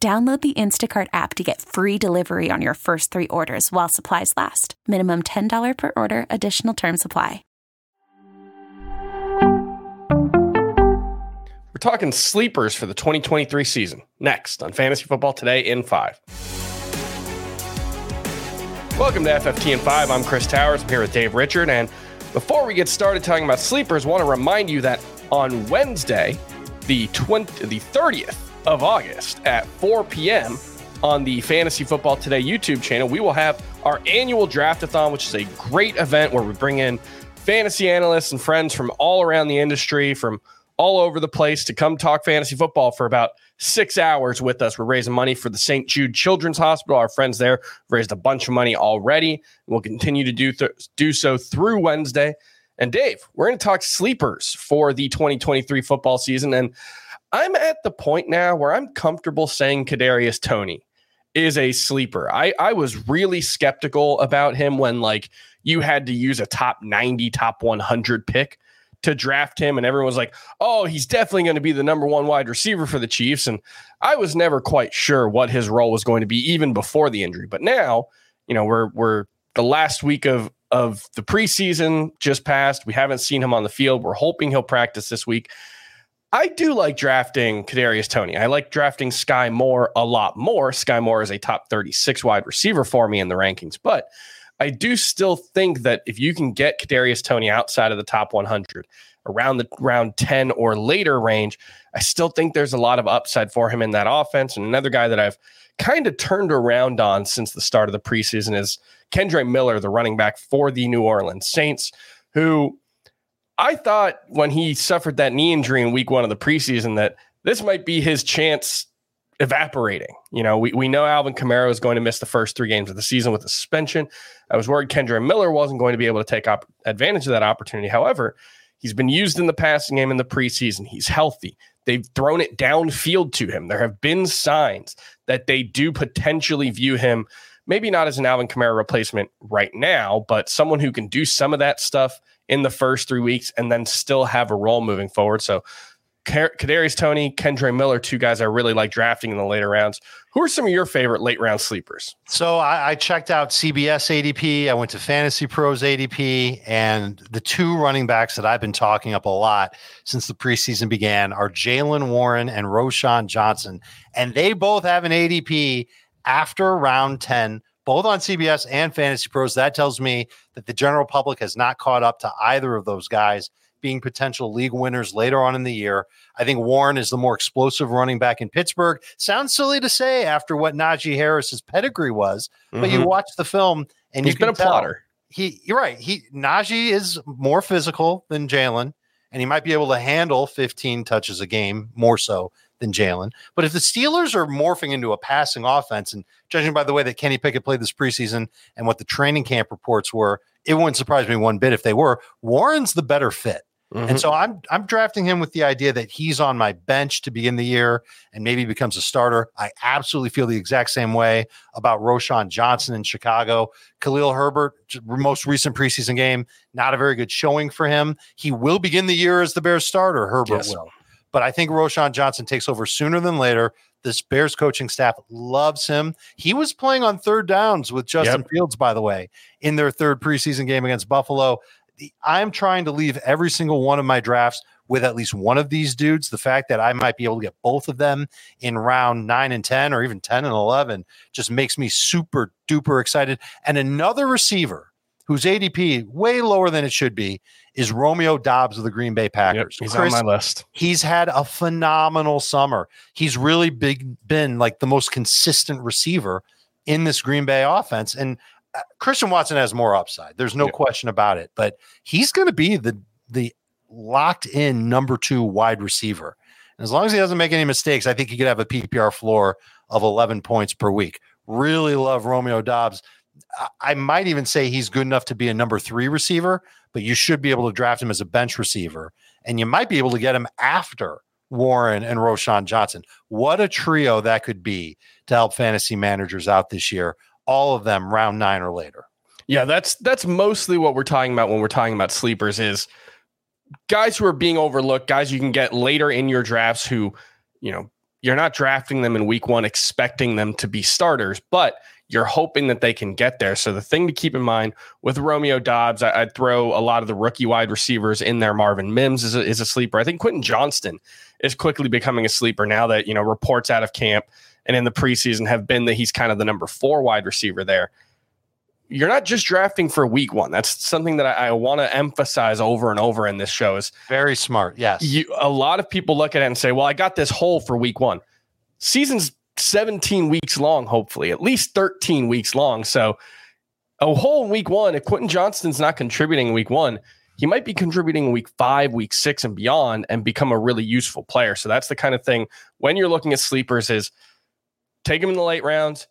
Download the Instacart app to get free delivery on your first three orders while supplies last. Minimum $10 per order, additional term supply. We're talking sleepers for the 2023 season. Next on Fantasy Football Today in 5. Welcome to FFT in 5. I'm Chris Towers. I'm here with Dave Richard. And before we get started talking about sleepers, I want to remind you that on Wednesday, the 20, the 30th of August at 4 p.m. on the Fantasy Football Today YouTube channel, we will have our annual draftathon, which is a great event where we bring in fantasy analysts and friends from all around the industry, from all over the place to come talk fantasy football for about six hours with us. We're raising money for the St. Jude Children's Hospital. Our friends there raised a bunch of money already. We'll continue to do th- do so through Wednesday. And Dave, we're going to talk sleepers for the 2023 football season. And I'm at the point now where I'm comfortable saying Kadarius Toney is a sleeper. I, I was really skeptical about him when like you had to use a top 90, top 100 pick to draft him, and everyone was like, "Oh, he's definitely going to be the number one wide receiver for the Chiefs." And I was never quite sure what his role was going to be, even before the injury. But now, you know, we're we're the last week of of the preseason just passed. We haven't seen him on the field. We're hoping he'll practice this week. I do like drafting Kadarius Toney. I like drafting Sky Moore a lot more. Sky Moore is a top 36 wide receiver for me in the rankings, but I do still think that if you can get Kadarius Toney outside of the top 100, around the round 10 or later range, I still think there's a lot of upside for him in that offense. And another guy that I've kind of turned around on since the start of the preseason is Kendre Miller, the running back for the New Orleans Saints, who I thought when he suffered that knee injury in week one of the preseason that this might be his chance evaporating. You know, we, we know Alvin Kamara is going to miss the first three games of the season with a suspension. I was worried Kendre Miller wasn't going to be able to take op- advantage of that opportunity. However, he's been used in the passing game in the preseason. He's healthy. They've thrown it downfield to him. There have been signs that they do potentially view him, maybe not as an Alvin Kamara replacement right now, but someone who can do some of that stuff in the first three weeks and then still have a role moving forward. So Kadarius Toney, Kendre Miller, two guys I really like drafting in the later rounds. Who are some of your favorite late round sleepers? So I, I, checked out CBS ADP. I went to Fantasy Pros ADP, and the two running backs that I've been talking up a lot since the preseason began are Jaylen Warren and Roschon Johnson, and they both have an ADP after round ten both on CBS and Fantasy Pros. That tells me that the general public has not caught up to either of those guys being potential league winners later on in the year. I think Warren is the more explosive running back in Pittsburgh. Sounds silly to say after what Najee Harris's pedigree was, mm-hmm. but you mm-hmm. watch the film and he's been a plotter. He, you're right. He Najee is more physical than Jaylen, and he might be able to handle 15 touches a game more so than Jaylen. But if the Steelers are morphing into a passing offense, and judging by the way that Kenny Pickett played this preseason and what the training camp reports were, it wouldn't surprise me one bit if they were. Warren's the better fit. Mm-hmm. And so I'm I'm drafting him with the idea that he's on my bench to begin the year and maybe becomes a starter. I absolutely feel the exact same way about Roschon Johnson in Chicago. Khalil Herbert, most recent preseason game, not a very good showing for him. He will begin the year as the Bears starter. Herbert yes. will. But I think Roschon Johnson takes over sooner than later. This Bears coaching staff loves him. He was playing on third downs with Justin yep. Fields, by the way, in their third preseason game against Buffalo. I'm trying to leave every single one of my drafts with at least one of these dudes. The fact that I might be able to get both of them in round nine and 10 or even 10 and 11 just makes me super duper excited. And another receiver whose ADP way lower than it should be is Romeo Doubs of the Green Bay Packers. Yep, he's Chris, on my list. He's had a phenomenal summer. He's really big been like the most consistent receiver in this Green Bay offense. And uh, Christian Watson has more upside. There's no yep. question about it. But he's going to be the the locked in number two wide receiver. And as long as he doesn't make any mistakes, I think he could have a PPR floor of 11 points per week. Really love Romeo Doubs. I might even say he's good enough to be a number three receiver, but you should be able to draft him as a bench receiver. And you might be able to get him after Warren and Roschon Johnson. What a trio that could be to help fantasy managers out this year. All of them round nine or later. Yeah, that's that's mostly what we're talking about when we're talking about sleepers is guys who are being overlooked, guys you can get later in your drafts who, you know, you're not drafting them in week one expecting them to be starters, but you're hoping that they can get there. So the thing to keep in mind with Romeo Doubs, I, would throw a lot of the rookie wide receivers in there. Marvin Mims is a, is a sleeper. I think Quentin Johnston is quickly becoming a sleeper now that you know reports out of camp and in the preseason have been that he's kind of the number four wide receiver there. You're not just drafting for week one. That's something that I, I want to emphasize over and over in this show. Is very smart. Yes, you, a lot of people look at it and say, "Well, I got this hole for week one." Season's 17 weeks long, hopefully, at least 13 weeks long. So a whole week one, if Quentin Johnston's not contributing week one, he might be contributing week five, week six, and beyond and become a really useful player. So that's the kind of thing when you're looking at sleepers is take them in the late rounds,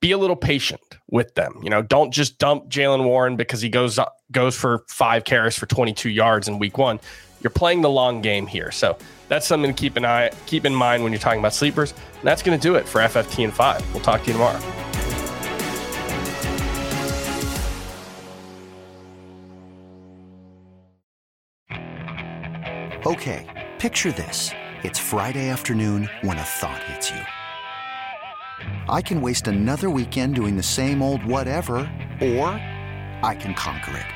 be a little patient with them. You know, don't just dump Jaylen Warren because he goes goes for five carries for 22 yards in week one. You're playing the long game here. So that's something to keep an eye keep in mind when you're talking about sleepers. And that's going to do it for FFT and five. We'll talk to you tomorrow. Okay, picture this. It's Friday afternoon when a thought hits you. I can waste another weekend doing the same old whatever, or I can conquer it.